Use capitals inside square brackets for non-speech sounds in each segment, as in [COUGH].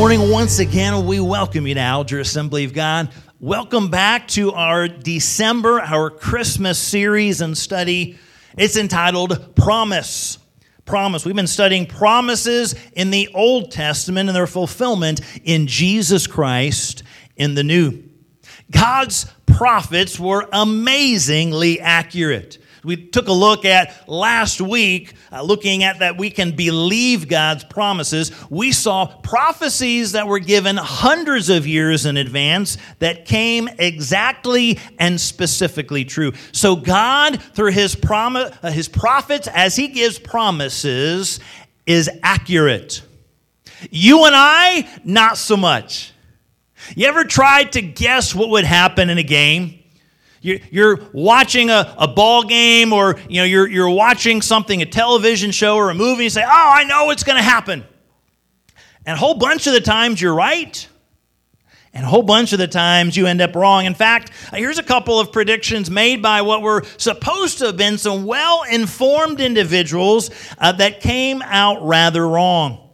morning. Once again, we welcome you to Alger Assembly of God. Welcome back to our December, our Christmas series and study. It's entitled Promise. Promise. We've been studying promises in the Old Testament and their fulfillment in Jesus Christ in the New. God's prophets were amazingly accurate. We took a look at last week, uh, looking at that we can believe God's promises. We saw prophecies that were given hundreds of years in advance that came exactly and specifically true. So God, through his, prom- uh, his prophets, as he gives promises, is accurate. You and I, not so much. You ever tried to guess what would happen in a game? You're watching a, a ball game or you know, you're, you're watching something, a television show or a movie, you say, Oh, I know what's going to happen. And a whole bunch of the times you're right, and a whole bunch of the times you end up wrong. In fact, here's a couple of predictions made by what were supposed to have been some well informed individuals uh, that came out rather wrong.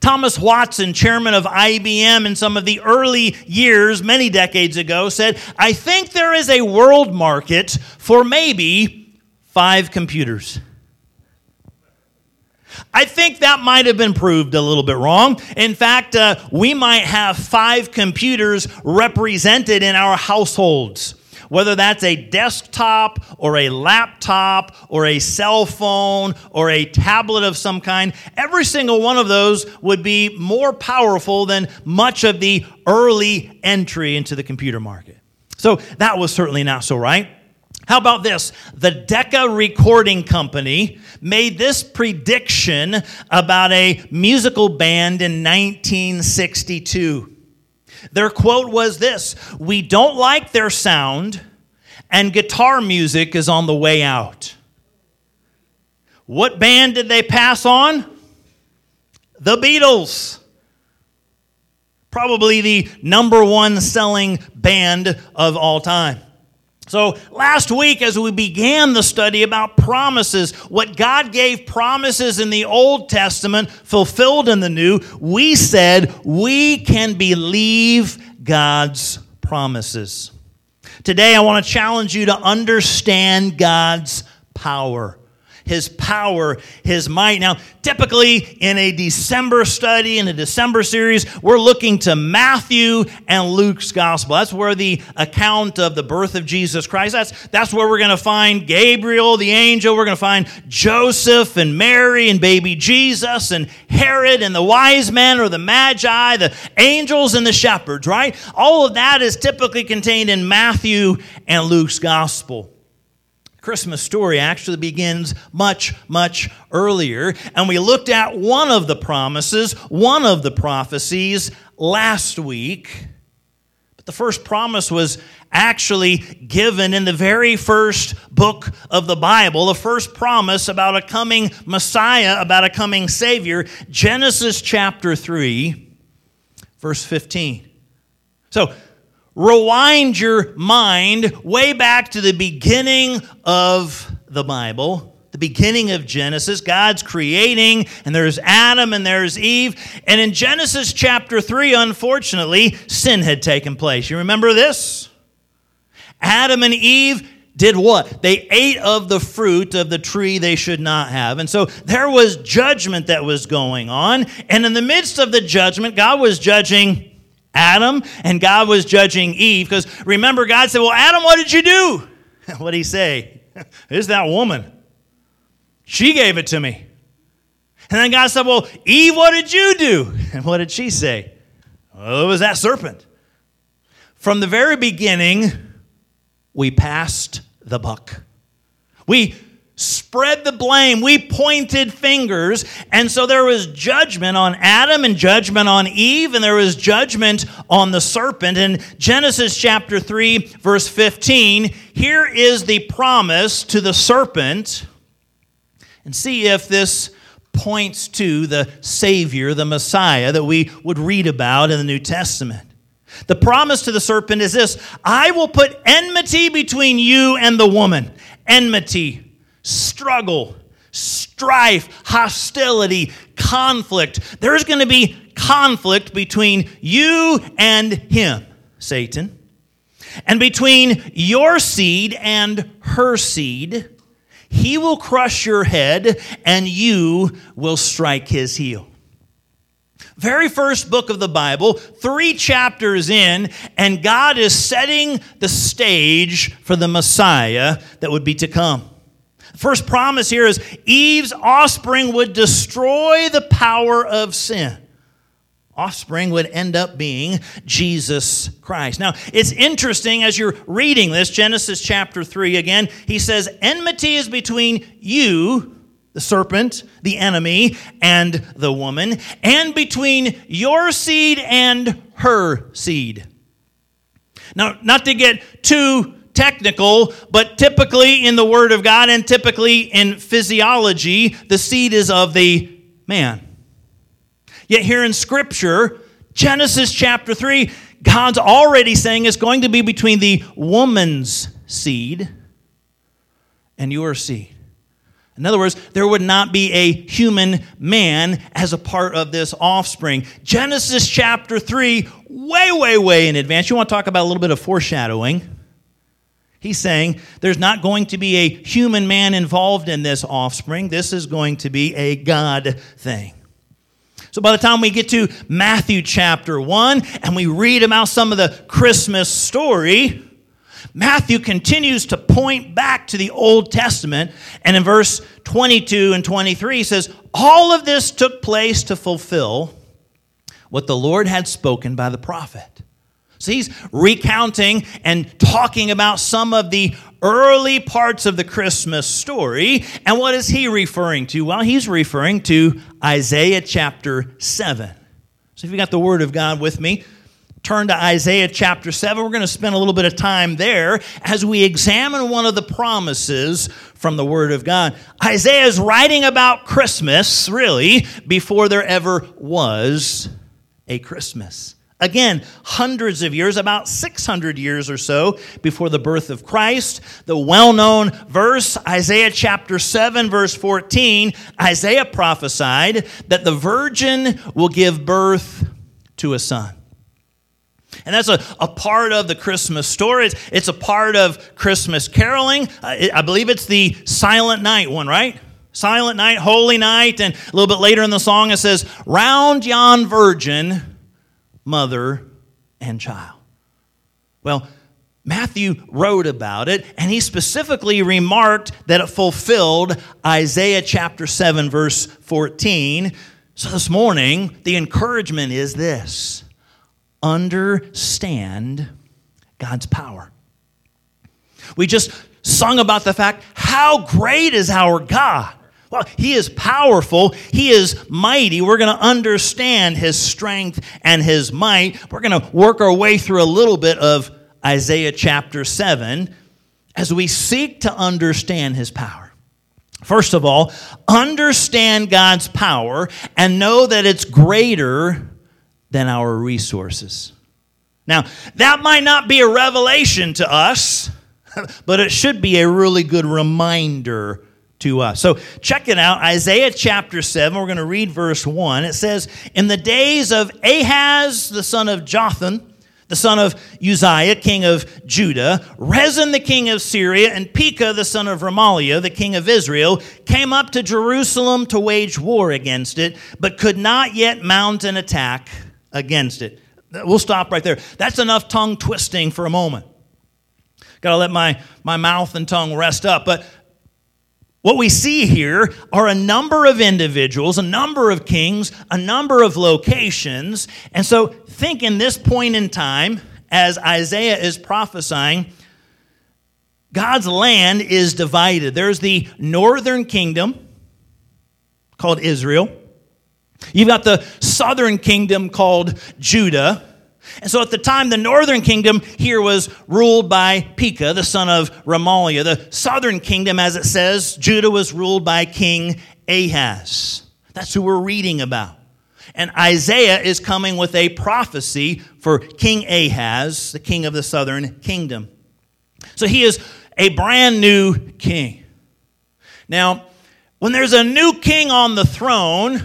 Thomas Watson, chairman of IBM in some of the early years, many decades ago, said, I think there is a world market for maybe five computers. I think that might have been proved a little bit wrong. In fact, uh, we might have five computers represented in our households whether that's a desktop or a laptop or a cell phone or a tablet of some kind, every single one of those would be more powerful than much of the early entry into the computer market. So that was certainly not so right. How about this? The Decca Recording Company made this prediction about a musical band in 1962. Their quote was this We don't like their sound, and guitar music is on the way out. What band did they pass on? The Beatles. Probably the number one selling band of all time. So, last week, as we began the study about promises, what God gave promises in the Old Testament fulfilled in the New, we said we can believe God's promises. Today, I want to challenge you to understand God's power his power, his might. Now, typically in a December study, in a December series, we're looking to Matthew and Luke's gospel. That's where the account of the birth of Jesus Christ, that's, that's where we're going to find Gabriel, the angel. We're going to find Joseph and Mary and baby Jesus and Herod and the wise men or the magi, the angels and the shepherds, right? All of that is typically contained in Matthew and Luke's gospel. Christmas story actually begins much, much earlier. And we looked at one of the promises, one of the prophecies last week. But the first promise was actually given in the very first book of the Bible, the first promise about a coming Messiah, about a coming Savior, Genesis chapter 3, verse 15. So, rewind your mind way back to the beginning of the Bible, the beginning of Genesis. God's creating, and there's Adam and there's Eve. And in Genesis chapter 3, unfortunately, sin had taken place. You remember this? Adam and Eve did what? They ate of the fruit of the tree they should not have. And so there was judgment that was going on. And in the midst of the judgment, God was judging Adam and God was judging Eve because remember, God said, Well, Adam, what did you do? [LAUGHS] what did he say? [LAUGHS] Is that woman? She gave it to me. And then God said, Well, Eve, what did you do? [LAUGHS] And what did she say? Well, it was that serpent. From the very beginning, we passed the buck. We spread the blame. We pointed fingers. And so there was judgment on Adam and judgment on Eve, and there was judgment on the serpent. In Genesis chapter 3, verse 15, here is the promise to the serpent. And see if this points to the Savior, the Messiah that we would read about in the New Testament. The promise to the serpent is this I will put enmity between you and the woman. Enmity, struggle, strife, hostility, conflict. There's going to be conflict between you and him, Satan, and between your seed and her seed. He will crush your head, and you will strike his heel. Very first book of the Bible, three chapters in, and God is setting the stage for the Messiah that would be to come. First promise here is Eve's offspring would destroy the power of sin. Offspring would end up being Jesus Christ. Now, it's interesting as you're reading this, Genesis chapter 3 again, he says, Enmity is between you, the serpent, the enemy, and the woman, and between your seed and her seed. Now, not to get too technical, but typically in the Word of God and typically in physiology, the seed is of the man. Yet here in Scripture, Genesis chapter 3, God's already saying it's going to be between the woman's seed and your seed. In other words, there would not be a human man as a part of this offspring. Genesis chapter 3, way, way, way in advance. You want to talk about a little bit of foreshadowing? He's saying there's not going to be a human man involved in this offspring. This is going to be a God thing. So by the time we get to Matthew chapter 1 and we read about some of the Christmas story, Matthew continues to point back to the Old Testament, and in verse 22 and 23 he says, All of this took place to fulfill what the Lord had spoken by the prophet. So he's recounting and talking about some of the early parts of the Christmas story. And what is he referring to? Well, he's referring to Isaiah chapter 7. So if you got the Word of God with me, turn to Isaiah chapter 7. We're going to spend a little bit of time there as we examine one of the promises from the Word of God. Isaiah is writing about Christmas, really, before there ever was a Christmas. Again, hundreds of years, about 600 years or so before the birth of Christ. The well known verse, Isaiah chapter 7, verse 14, Isaiah prophesied that the virgin will give birth to a son. And that's a, a part of the Christmas story. It's, it's a part of Christmas caroling. I believe it's the Silent Night one, right? Silent Night, Holy Night. And a little bit later in the song, it says, Round yon virgin, mother, and child. Well, Matthew wrote about it, and he specifically remarked that it fulfilled Isaiah chapter 7, verse 14. So this morning, the encouragement is this understand God's power. We just sung about the fact how great is our God. Well, he is powerful. He is mighty. We're going to understand his strength and his might. We're going to work our way through a little bit of Isaiah chapter 7 as we seek to understand his power. First of all, understand God's power and know that it's greater than our resources. Now, that might not be a revelation to us, [LAUGHS] but it should be a really good reminder to us. So, check it out Isaiah chapter 7, we're going to read verse 1. It says, In the days of Ahaz, the son of Jotham, the son of Uzziah, king of Judah, Rezin, the king of Syria, and Pekah, the son of Remaliah, the king of Israel, came up to Jerusalem to wage war against it, but could not yet mount an attack against it. We'll stop right there. That's enough tongue twisting for a moment. Got to let my, my mouth and tongue rest up. But what we see here are a number of individuals, a number of kings, a number of locations. And so, think in this point in time, as Isaiah is prophesying, God's land is divided. There's the northern kingdom called Israel. You've got the southern kingdom called Judah. And so at the time, the northern kingdom here was ruled by Pekah, the son of Remaliah. The southern kingdom, as it says, Judah was ruled by King Ahaz. That's who we're reading about. And Isaiah is coming with a prophecy for King Ahaz, the king of the southern kingdom. So he is a brand new king. Now, when there's a new king on the throne,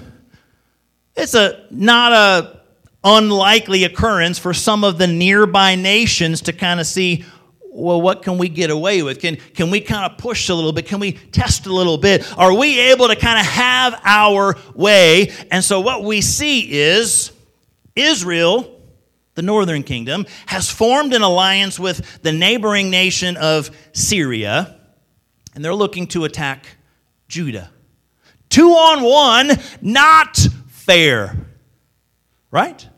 it's a not a unlikely occurrence for some of the nearby nations to kind of see well, what can we get away with? Can, can we kind of push a little bit? Can we test a little bit? Are we able to kind of have our way? And so, what we see is Israel, the northern kingdom, has formed an alliance with the neighboring nation of Syria, and they're looking to attack Judah. Two on one, not fair. Right?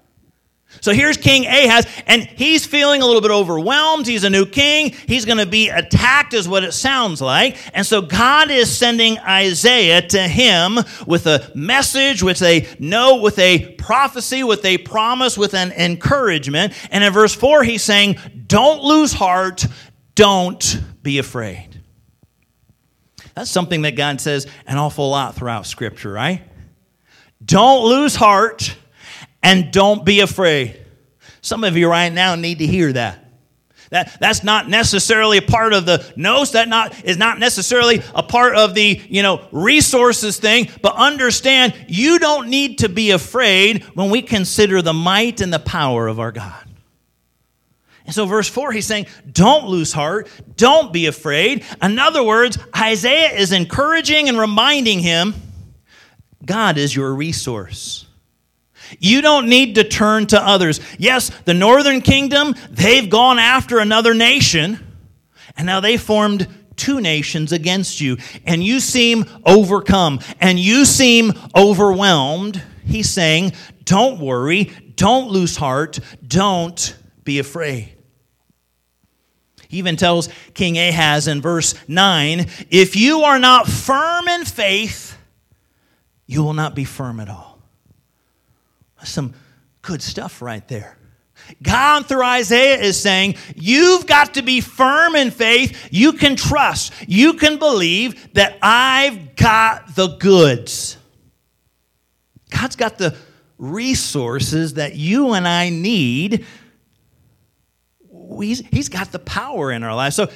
So here's King Ahaz, and he's feeling a little bit overwhelmed. He's a new king. He's going to be attacked, is what it sounds like. And so God is sending Isaiah to him with a message, with a note, with a prophecy, with a promise, with an encouragement. And in verse 4, he's saying, Don't lose heart, don't be afraid. That's something that God says an awful lot throughout Scripture, right? Don't lose heart and don't be afraid. Some of you right now need to hear that. That, that's not necessarily a part of the notes. That not is not necessarily a part of the you know resources thing. But understand, you don't need to be afraid when we consider the might and the power of our God. And so, verse 4, he's saying, Don't lose heart. Don't be afraid. In other words, Isaiah is encouraging and reminding him God is your resource. You don't need to turn to others. Yes, the northern kingdom, they've gone after another nation, and now they formed two nations against you, and you seem overcome, and you seem overwhelmed. He's saying, Don't worry, don't lose heart, don't be afraid. He even tells King Ahaz in verse 9 if you are not firm in faith, you will not be firm at all. Some good stuff right there. God through Isaiah is saying, You've got to be firm in faith. You can trust. You can believe that I've got the goods. God's got the resources that you and I need. He's, he's got the power in our lives. So,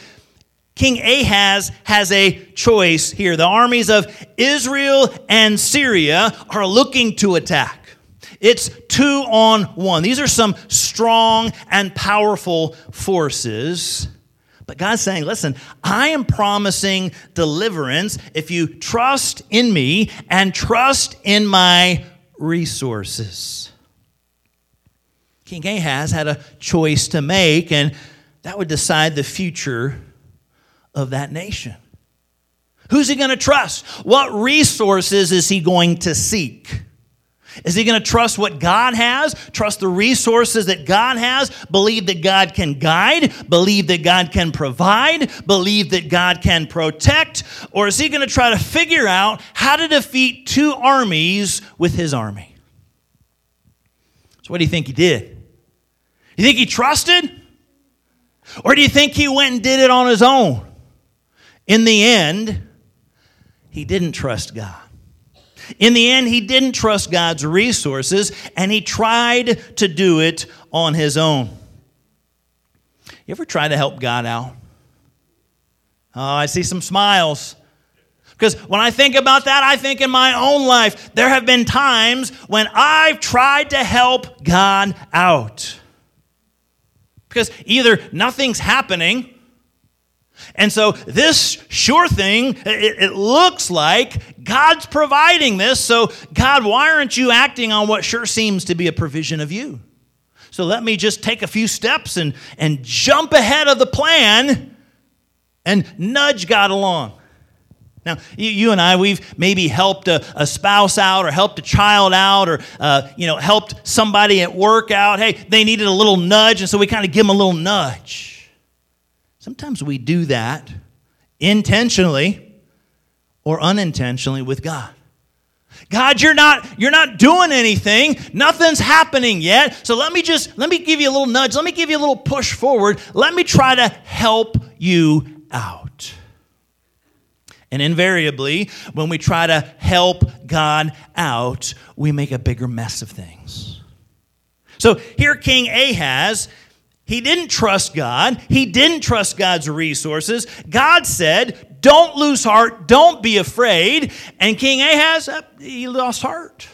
King Ahaz has a choice here. The armies of Israel and Syria are looking to attack. It's two on one. These are some strong and powerful forces. But God's saying, listen, I am promising deliverance if you trust in me and trust in my resources. King Ahaz had a choice to make, and that would decide the future of that nation. Who's he going to trust? What resources is he going to seek? Is he going to trust what God has? Trust the resources that God has? Believe that God can guide? Believe that God can provide? Believe that God can protect? Or is he going to try to figure out how to defeat two armies with his army? So, what do you think he did? You think he trusted? Or do you think he went and did it on his own? In the end, he didn't trust God. In the end, he didn't trust God's resources and he tried to do it on his own. You ever try to help God out? Oh, I see some smiles. Because when I think about that, I think in my own life, there have been times when I've tried to help God out. Because either nothing's happening, and so, this sure thing, it, it, looks like God's providing this. So, God, why aren't you acting on what sure seems to be a provision of you? So, let me just take a few steps and, and jump ahead of the plan and nudge God along. Now, you, and I, we've maybe helped a, a, spouse out or helped a child out or, uh, you know, helped somebody at work out. Hey, they needed a little nudge, and so we kind of give them a little nudge. Sometimes we do that intentionally or unintentionally with God. God, you're not you're not doing anything. Nothing's happening yet. So let me just let me give you a little nudge. Let me give you a little push forward. Let me try to help you out. And invariably, when we try to help God out, we make a bigger mess of things. So here King Ahaz he didn't trust God. He didn't trust God's resources. God said, Don't lose heart. Don't be afraid. And King Ahaz, uh, he lost heart.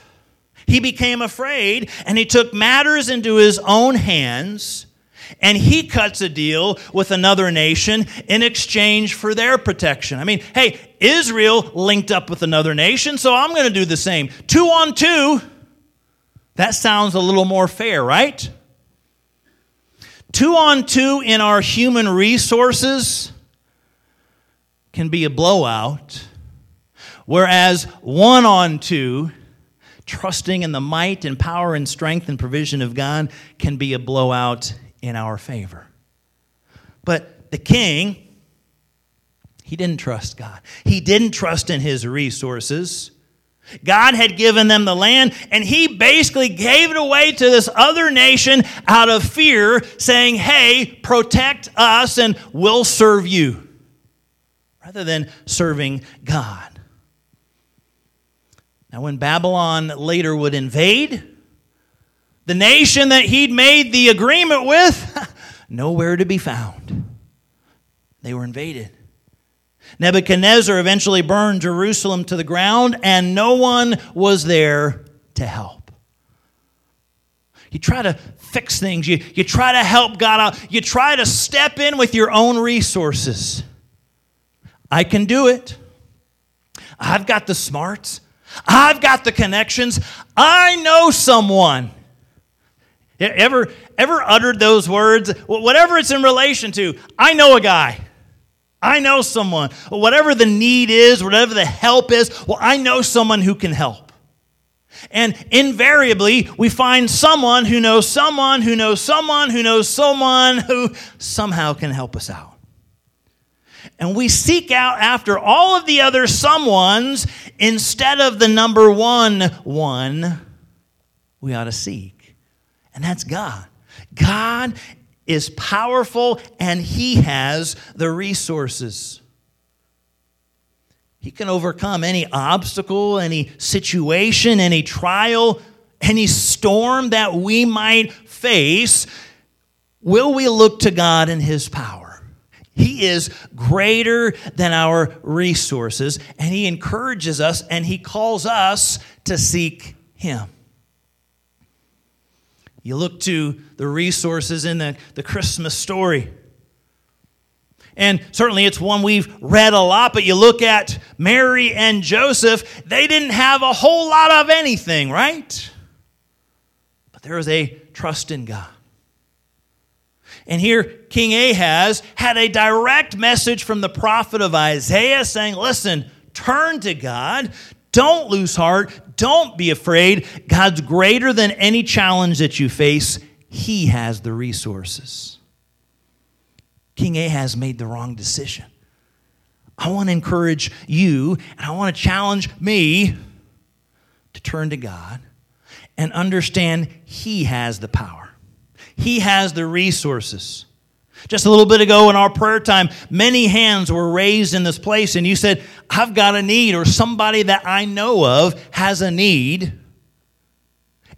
he became afraid and he took matters into his own hands and he cuts a deal with another nation in exchange for their protection. I mean, hey, Israel linked up with another nation, so I'm going to do the same. Two on two, that sounds a little more fair, right? Two on two in our human resources can be a blowout, whereas one on two, trusting in the might and power and strength and provision of God, can be a blowout in our favor. But the king, he didn't trust God. He didn't trust in his resources. God had given them the land, and he basically gave it away to this other nation out of fear, saying, Hey, protect us and we'll serve you, rather than serving God. Now, when Babylon later would invade, the nation that he'd made the agreement with, [LAUGHS] nowhere to be found. They were invaded. Nebuchadnezzar eventually burned Jerusalem to the ground, and no one was there to help. You try to fix things, you, you try to help God out, you try to step in with your own resources. I can do it. I've got the smarts, I've got the connections, I know someone. Ever, ever uttered those words? Whatever it's in relation to, I know a guy. I know someone. Whatever the need is, whatever the help is, well, I know someone who can help. And invariably, we find someone who knows someone who knows someone who knows someone who somehow can help us out. And we seek out after all of the other someones instead of the number one one we ought to seek. And that's God. God is powerful and he has the resources. He can overcome any obstacle, any situation, any trial, any storm that we might face. Will we look to God and his power? He is greater than our resources, and He encourages us and He calls us to seek Him. You look to the resources in the, the Christmas story. And certainly it's one we've read a lot, but you look at Mary and Joseph, they didn't have a whole lot of anything, right? But there was a trust in God. And here, King Ahaz had a direct message from the prophet of Isaiah saying, Listen, turn to God, don't lose heart. Don't be afraid. God's greater than any challenge that you face. He has the resources. King Ahaz made the wrong decision. I want to encourage you, and I want to challenge me to turn to God and understand He has the power, He has the resources. Just a little bit ago in our prayer time, many hands were raised in this place, and you said, I've got a need, or somebody that I know of has a need,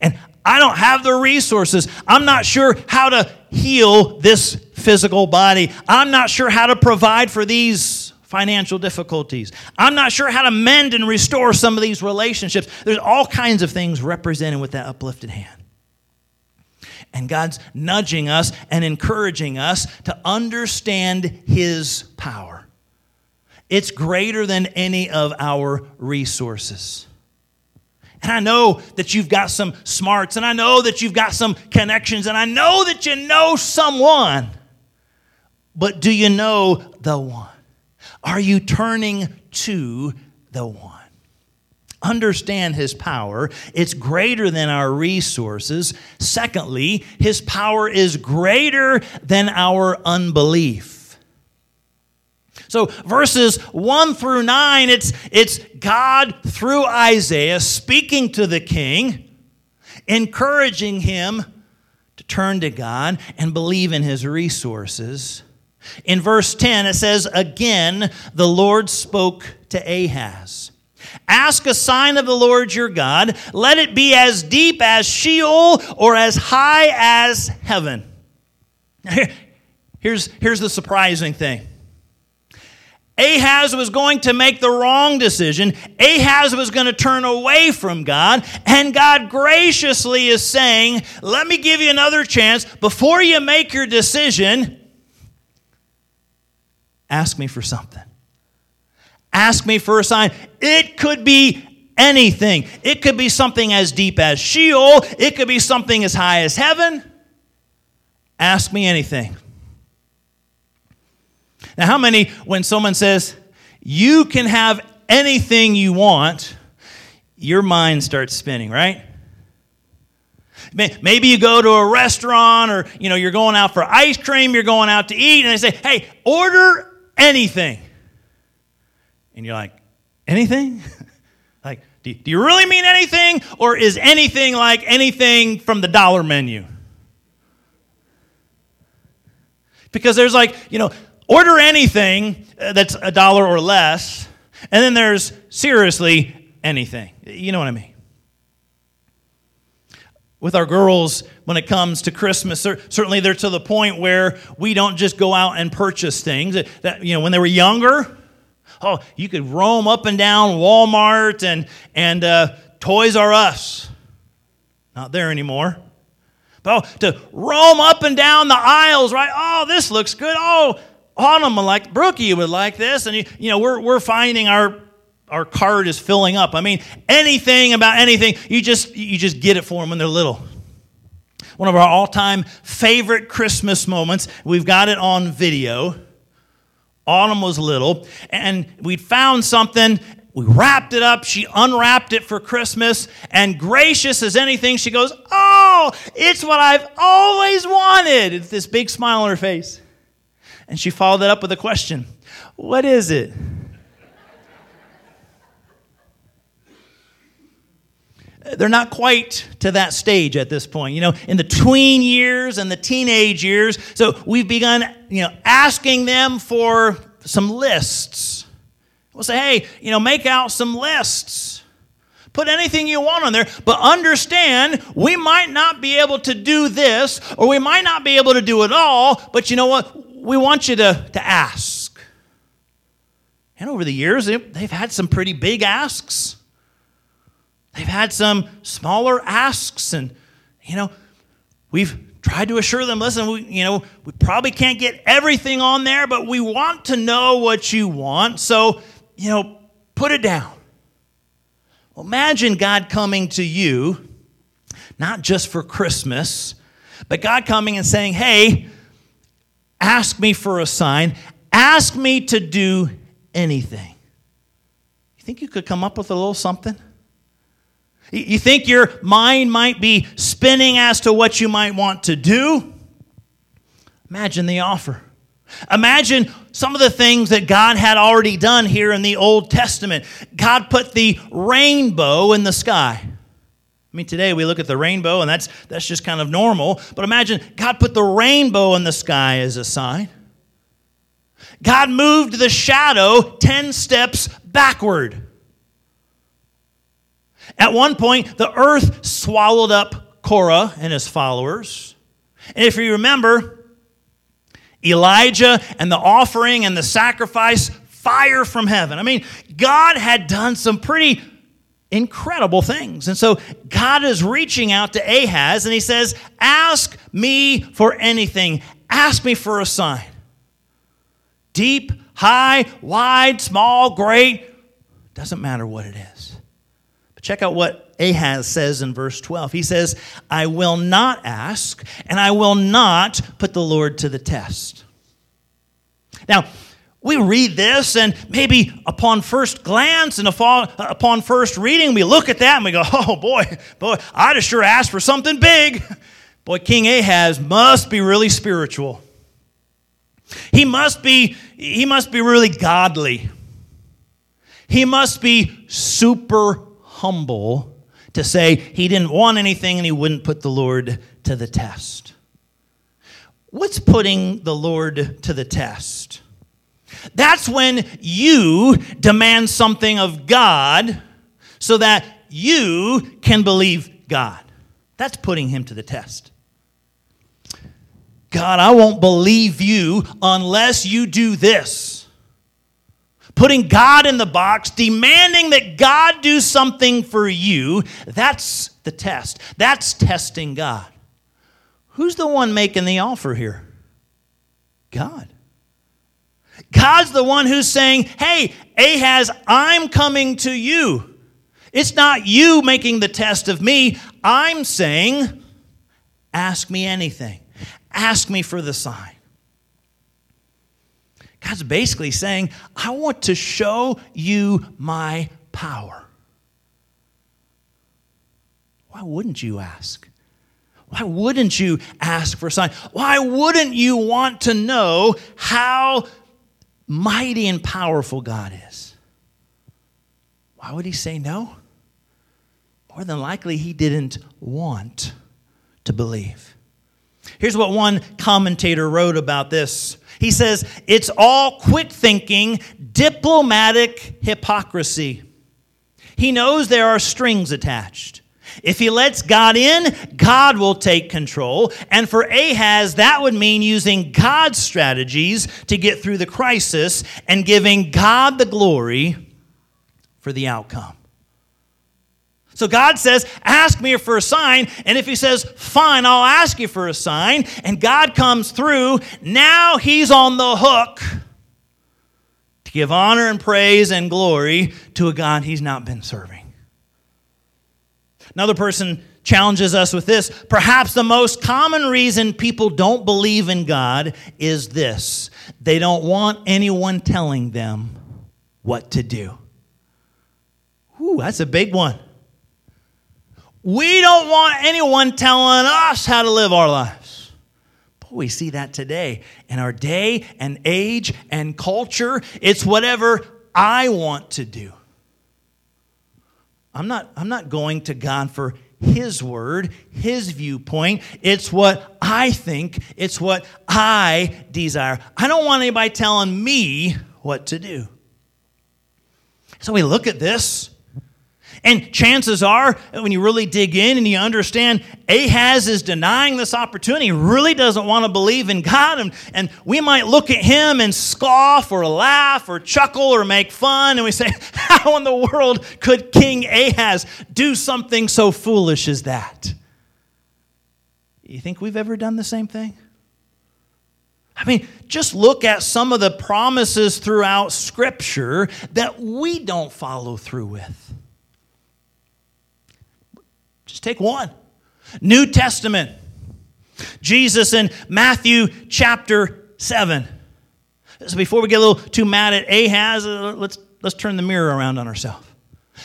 and I don't have the resources. I'm not sure how to heal this physical body. I'm not sure how to provide for these financial difficulties. I'm not sure how to mend and restore some of these relationships. There's all kinds of things represented with that uplifted hand. And God's nudging us and encouraging us to understand His power. It's greater than any of our resources. And I know that you've got some smarts, and I know that you've got some connections, and I know that you know someone. But do you know the one? Are you turning to the one? Understand his power. It's greater than our resources. Secondly, his power is greater than our unbelief. So verses 1 through 9, it's, it's God through Isaiah speaking to the king, encouraging him to turn to God and believe in his resources. In verse 10, it says, Again, the Lord spoke to Ahaz. Ask a sign of the Lord your God. Let it be as deep as Sheol or as high as heaven. [LAUGHS] Here's, here's the surprising thing Ahaz was going to make the wrong decision. Ahaz was going to turn away from God. And God graciously is saying, Let me give you another chance. Before you make your decision, ask me for something. Ask me for a sign. It could be anything. It could be something as deep as Sheol, it could be something as high as heaven. Ask me anything. Now, how many, when someone says, you can have anything you want, your mind starts spinning, right? Maybe you go to a restaurant or you know you're going out for ice cream, you're going out to eat, and they say, "Hey, order anything." And you're like, "Anything?" [LAUGHS] like, do, do you really mean anything, or is anything like anything from the dollar menu? Because there's like, you know, Order anything uh, that's a dollar or less, and then there's seriously anything. You know what I mean? With our girls, when it comes to Christmas, certainly they're to the point where we don't just go out and purchase things. That, you know, when they were younger, oh, you could roam up and down Walmart and, and uh, Toys R Us. Not there anymore. But oh, to roam up and down the aisles, right? Oh, this looks good. Oh, Autumn would like, Brookie would like this. And, you, you know, we're, we're finding our, our card is filling up. I mean, anything about anything, you just, you just get it for them when they're little. One of our all time favorite Christmas moments, we've got it on video. Autumn was little, and we found something. We wrapped it up. She unwrapped it for Christmas, and gracious as anything, she goes, Oh, it's what I've always wanted. It's this big smile on her face. And she followed that up with a question What is it? They're not quite to that stage at this point. You know, in the tween years and the teenage years, so we've begun, you know, asking them for some lists. We'll say, hey, you know, make out some lists. Put anything you want on there, but understand we might not be able to do this, or we might not be able to do it all, but you know what? we want you to, to ask. And over the years, they've had some pretty big asks. They've had some smaller asks, and, you know, we've tried to assure them listen, we, you know, we probably can't get everything on there, but we want to know what you want. So, you know, put it down. Well, imagine God coming to you, not just for Christmas, but God coming and saying, hey, ask me for a sign, ask me to do anything. You think you could come up with a little something? You think your mind might be spinning as to what you might want to do? Imagine the offer. Imagine some of the things that God had already done here in the Old Testament. God put the rainbow in the sky. I mean, today we look at the rainbow and that's, that's just kind of normal. But imagine God put the rainbow in the sky as a sign. God moved the shadow 10 steps backward. At one point, the earth swallowed up Korah and his followers. And if you remember, Elijah and the offering and the sacrifice, fire from heaven. I mean, God had done some pretty incredible things. And so God is reaching out to Ahaz and he says, Ask me for anything, ask me for a sign. Deep, high, wide, small, great, doesn't matter what it is. Check out what Ahaz says in verse 12. He says, I will not ask, and I will not put the Lord to the test. Now, we read this, and maybe upon first glance and upon first reading, we look at that and we go, [LAUGHS] oh boy, boy, I'd have sure asked for something big. Boy, King Ahaz must be really spiritual. He must be, he must be really godly. He must be super humble to say he didn't want anything and he wouldn't put the Lord to the test. What's putting the Lord to the test? That's when you demand something of God so that you can believe God. That's putting him to the test. God, I won't believe you unless you do this. Putting God in the box, demanding that God do something for you, that's the test. That's testing God. Who's the one making the offer here? God. God's the one who's saying, Hey, Ahaz, I'm coming to you. It's not you making the test of me. I'm saying, Ask me anything. Ask me for the sign. God's basically saying, I want to show you my power. Why wouldn't you ask? Why wouldn't you ask for a sign? Why wouldn't you want to know how mighty and powerful God is? Why would he say no? More than likely, he didn't want to believe. Here's what one commentator wrote about this. He says, It's all quick thinking, diplomatic hypocrisy. He knows there are strings attached. If he lets God in, God will take control. And for Ahaz, that would mean using God's strategies to get through the crisis and giving God the glory for the outcome. So God says, Ask me for a sign. And if He says, Fine, I'll ask you for a sign, and God comes through, now He's on the hook to give honor and praise and glory to a God He's not been serving. Another person challenges us with this. Perhaps the most common reason people don't believe in God is this they don't want anyone telling them what to do. Ooh, that's a big one. We don't want anyone telling us how to live our lives. But we see that today in our day and age and culture. It's whatever I want to do. I'm not, I'm not going to God for His word, His viewpoint. It's what I think, it's what I desire. I don't want anybody telling me what to do. So we look at this and chances are, when you really dig in and you understand, Ahaz is denying this opportunity, really doesn't want to believe in God. And, and we might look at him and scoff or laugh or chuckle or make fun. And we say, [LAUGHS] How in the world could King Ahaz do something so foolish as that? You think we've ever done the same thing? I mean, just look at some of the promises throughout Scripture that we don't follow through with. Take one. New Testament. Jesus in Matthew chapter 7. So before we get a little too mad at Ahaz, uh, let's, let's turn the mirror around on ourselves.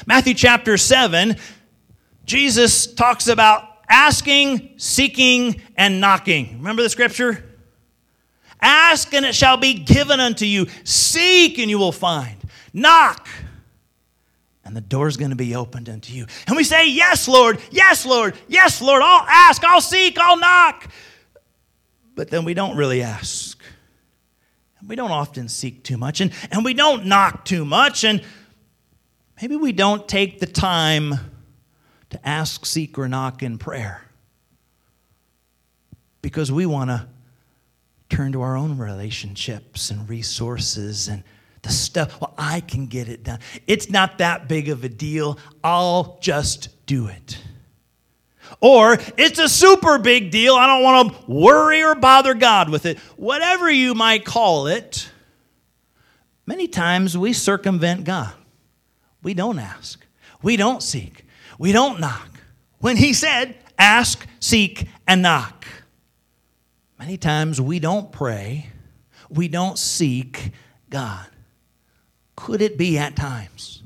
Matthew chapter 7, Jesus talks about asking, seeking, and knocking. Remember the scripture? Ask and it shall be given unto you. Seek and you will find. Knock and the door's going to be opened unto you. And we say, Yes, Lord, yes, Lord, yes, Lord, I'll ask, I'll seek, I'll knock. But then we don't really ask. We don't often seek too much, and, and we don't knock too much, and maybe we don't take the time to ask, seek, or knock in prayer because we want to turn to our own relationships and resources and the stuff, well, I can get it done. It's not that big of a deal. I'll just do it. Or it's a super big deal. I don't want to worry or bother God with it. Whatever you might call it, many times we circumvent God. We don't ask, we don't seek, we don't knock. When He said, ask, seek, and knock, many times we don't pray, we don't seek God. Could it be at times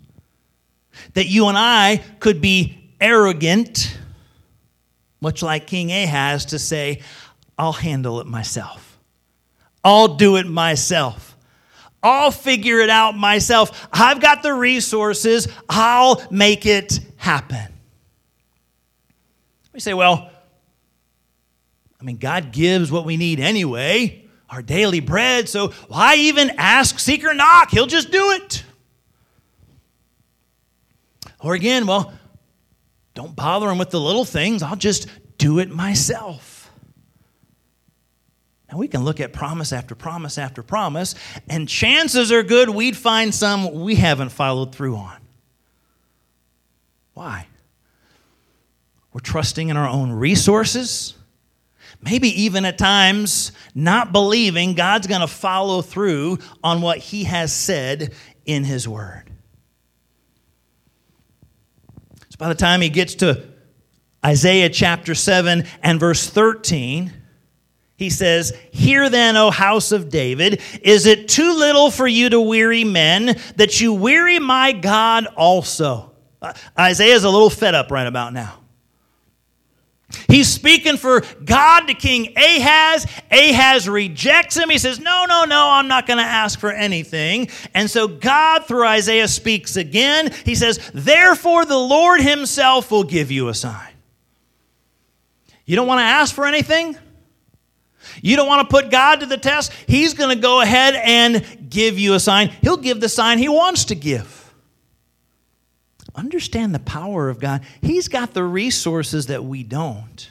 that you and I could be arrogant, much like King Ahaz, to say, I'll handle it myself, I'll do it myself. I'll figure it out myself. I've got the resources. I'll make it happen. We say, well, I mean, God gives what we need anyway our daily bread. So why even ask, seek, or knock? He'll just do it. Or again, well, don't bother him with the little things. I'll just do it myself. Now, we can look at promise after promise after promise, and chances are good we'd find some we haven't followed through on. Why? We're trusting in our own resources, maybe even at times not believing God's going to follow through on what He has said in His Word. So by the time He gets to Isaiah chapter 7 and verse 13, he says, Hear then, O house of David, is it too little for you to weary men that you weary my God also? Uh, Isaiah's a little fed up right about now. He's speaking for God to King Ahaz. Ahaz rejects him. He says, No, no, no, I'm not going to ask for anything. And so God, through Isaiah, speaks again. He says, Therefore, the Lord himself will give you a sign. You don't want to ask for anything? You don't want to put God to the test? He's going to go ahead and give you a sign. He'll give the sign he wants to give. Understand the power of God. He's got the resources that we don't.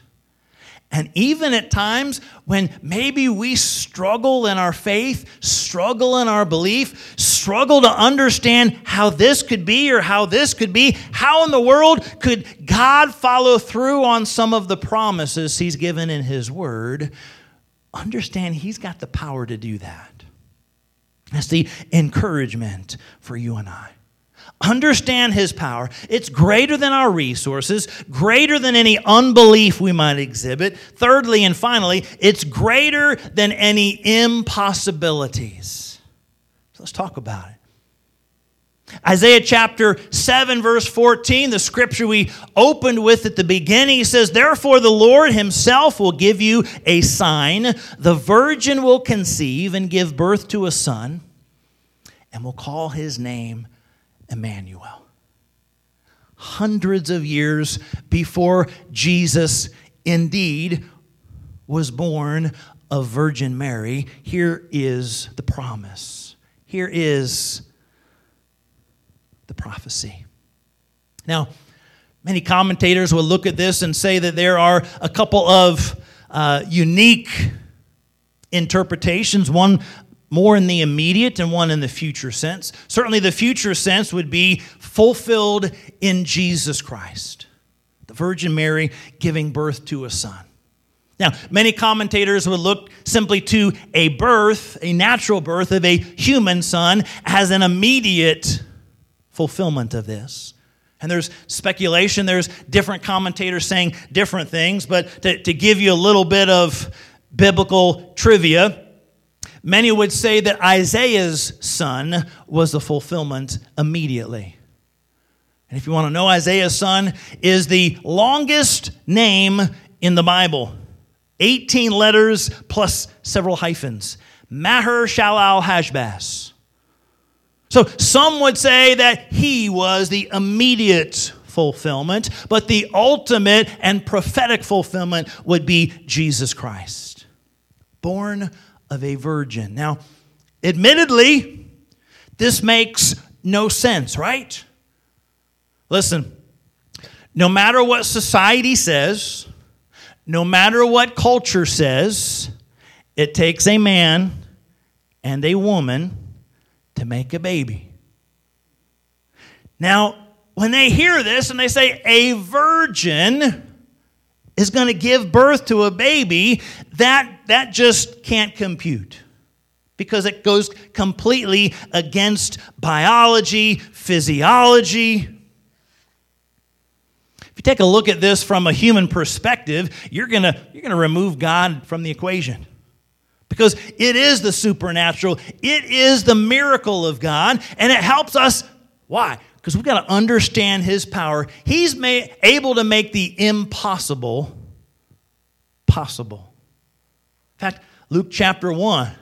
And even at times when maybe we struggle in our faith, struggle in our belief, struggle to understand how this could be or how this could be, how in the world could God follow through on some of the promises He's given in His Word? understand He's got the power to do that. That's the encouragement for you and I. Understand His power. It's greater than our resources, greater than any unbelief we might exhibit. Thirdly and finally, it's greater than any impossibilities. So let's talk about it. Isaiah chapter 7, verse 14, the scripture we opened with at the beginning, he says, Therefore the Lord himself will give you a sign. The virgin will conceive and give birth to a son, and will call his name Emmanuel. Hundreds of years before Jesus indeed was born of Virgin Mary, here is the promise. Here is the prophecy. Now, many commentators will look at this and say that there are a couple of uh, unique interpretations, one more in the immediate and one in the future sense. Certainly, the future sense would be fulfilled in Jesus Christ, the Virgin Mary giving birth to a son. Now, many commentators would look simply to a birth, a natural birth of a human son, as an immediate fulfillment of this. And there's speculation, there's different commentators saying different things, but to, to give you a little bit of biblical trivia, many would say that Isaiah's son was the fulfillment immediately. And if you want to know, Isaiah's son is the longest name in the Bible 18 letters plus several hyphens. Maher Shalal Hashbaz. So some would say that he was the immediate fulfillment, but the ultimate and prophetic fulfillment would be Jesus Christ, born of a virgin. Now, admittedly, this makes no sense, right? Listen, no matter what society says, no matter what culture says, it takes a man and a woman to make a baby. Now, when they hear this and they say a virgin is going to give birth to a baby, that, that just can't compute because it goes completely against biology, physiology. If you take a look at this from a human perspective, you're going to you're going to remove God from the equation because it is the supernatural, it is the miracle of God, and it helps us. Why? Because we've got to understand His power. He's made, able to make the impossible possible. In fact, Luke chapter 1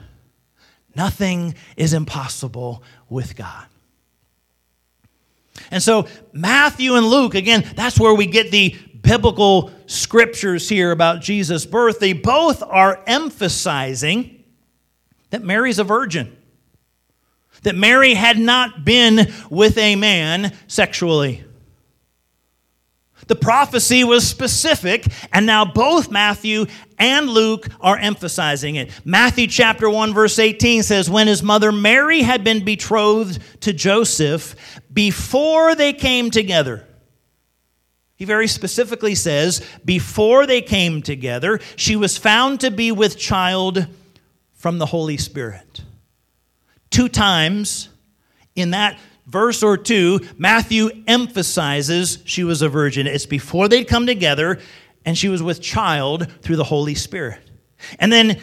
nothing is impossible with God. And so, Matthew and Luke, again, that's where we get the biblical scriptures here about Jesus' birth, they both are emphasizing that Mary's a virgin, that Mary had not been with a man sexually. The prophecy was specific, and now both Matthew and Luke are emphasizing it. Matthew chapter 1 verse 18 says when his mother Mary had been betrothed to Joseph before they came together. He very specifically says before they came together she was found to be with child from the Holy Spirit. Two times in that verse or two, Matthew emphasizes she was a virgin. It's before they'd come together, and she was with child through the Holy Spirit. And then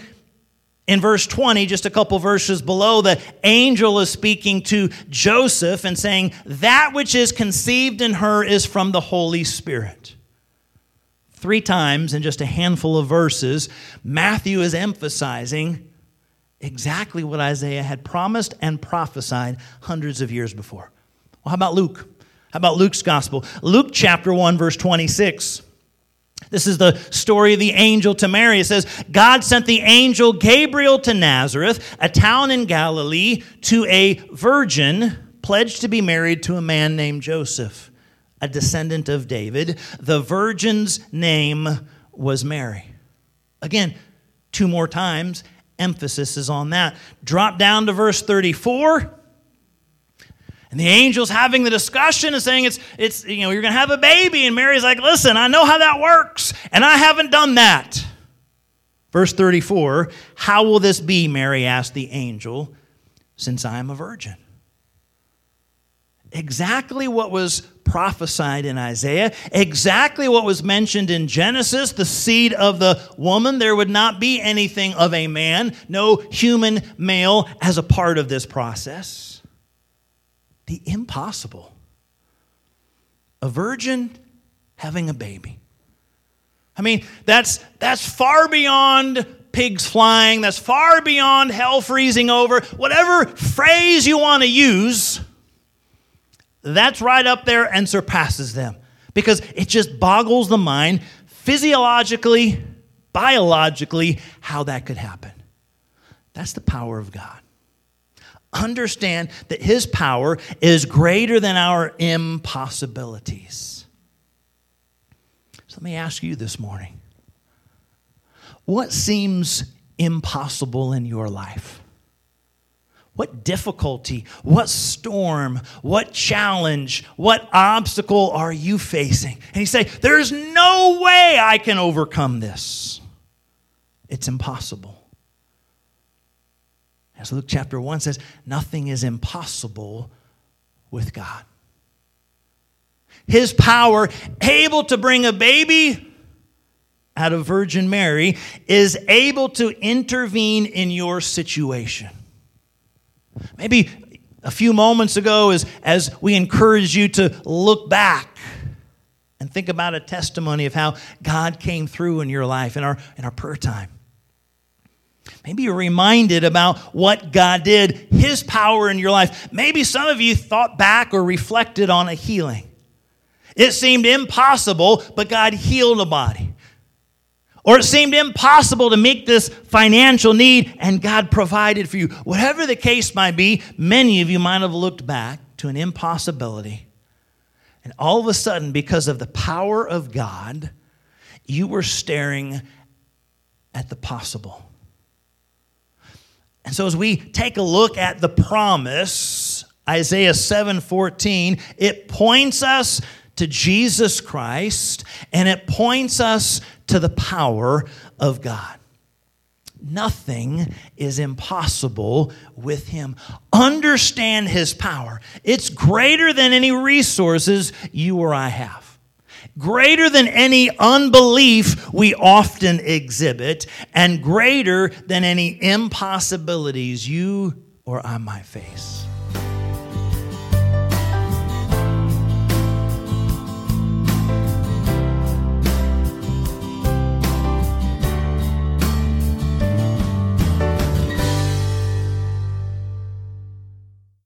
in verse 20, just a couple verses below, the angel is speaking to Joseph and saying, That which is conceived in her is from the Holy Spirit. Three times in just a handful of verses, Matthew is emphasizing exactly what Isaiah had promised and prophesied hundreds of years before. Well, how about Luke? How about Luke's gospel? Luke chapter 1, verse 26. This is the story of the angel to Mary. It says, God sent the angel Gabriel to Nazareth, a town in Galilee, to a virgin pledged to be married to a man named Joseph, a descendant of David. The virgin's name was Mary. Again, two more times, emphasis is on that. Drop down to verse 34. And the angel's having the discussion and saying, it's, it's you know, you're going to have a baby. And Mary's like, listen, I know how that works, and I haven't done that. Verse 34 How will this be? Mary asked the angel, since I am a virgin exactly what was prophesied in Isaiah, exactly what was mentioned in Genesis the seed of the woman. There would not be anything of a man, no human male as a part of this process. The impossible. A virgin having a baby. I mean, that's, that's far beyond pigs flying, that's far beyond hell freezing over. Whatever phrase you want to use that's right up there and surpasses them because it just boggles the mind physiologically, biologically, how that could happen. That's the power of God. Understand that His power is greater than our impossibilities. So let me ask you this morning what seems impossible in your life? What difficulty, what storm, what challenge, what obstacle are you facing? And you say, There's no way I can overcome this. It's impossible. As Luke chapter 1 says, nothing is impossible with God. His power, able to bring a baby out of Virgin Mary, is able to intervene in your situation. Maybe a few moments ago, as, as we encourage you to look back and think about a testimony of how God came through in your life in our, in our prayer time. Maybe you're reminded about what God did, His power in your life. Maybe some of you thought back or reflected on a healing. It seemed impossible, but God healed a body. Or it seemed impossible to meet this financial need, and God provided for you. Whatever the case might be, many of you might have looked back to an impossibility. And all of a sudden, because of the power of God, you were staring at the possible. And so as we take a look at the promise, Isaiah 7:14, it points us to Jesus Christ and it points us to the power of God. Nothing is impossible with him. Understand his power. It's greater than any resources you or I have, greater than any unbelief we often exhibit, and greater than any impossibilities you or I might face.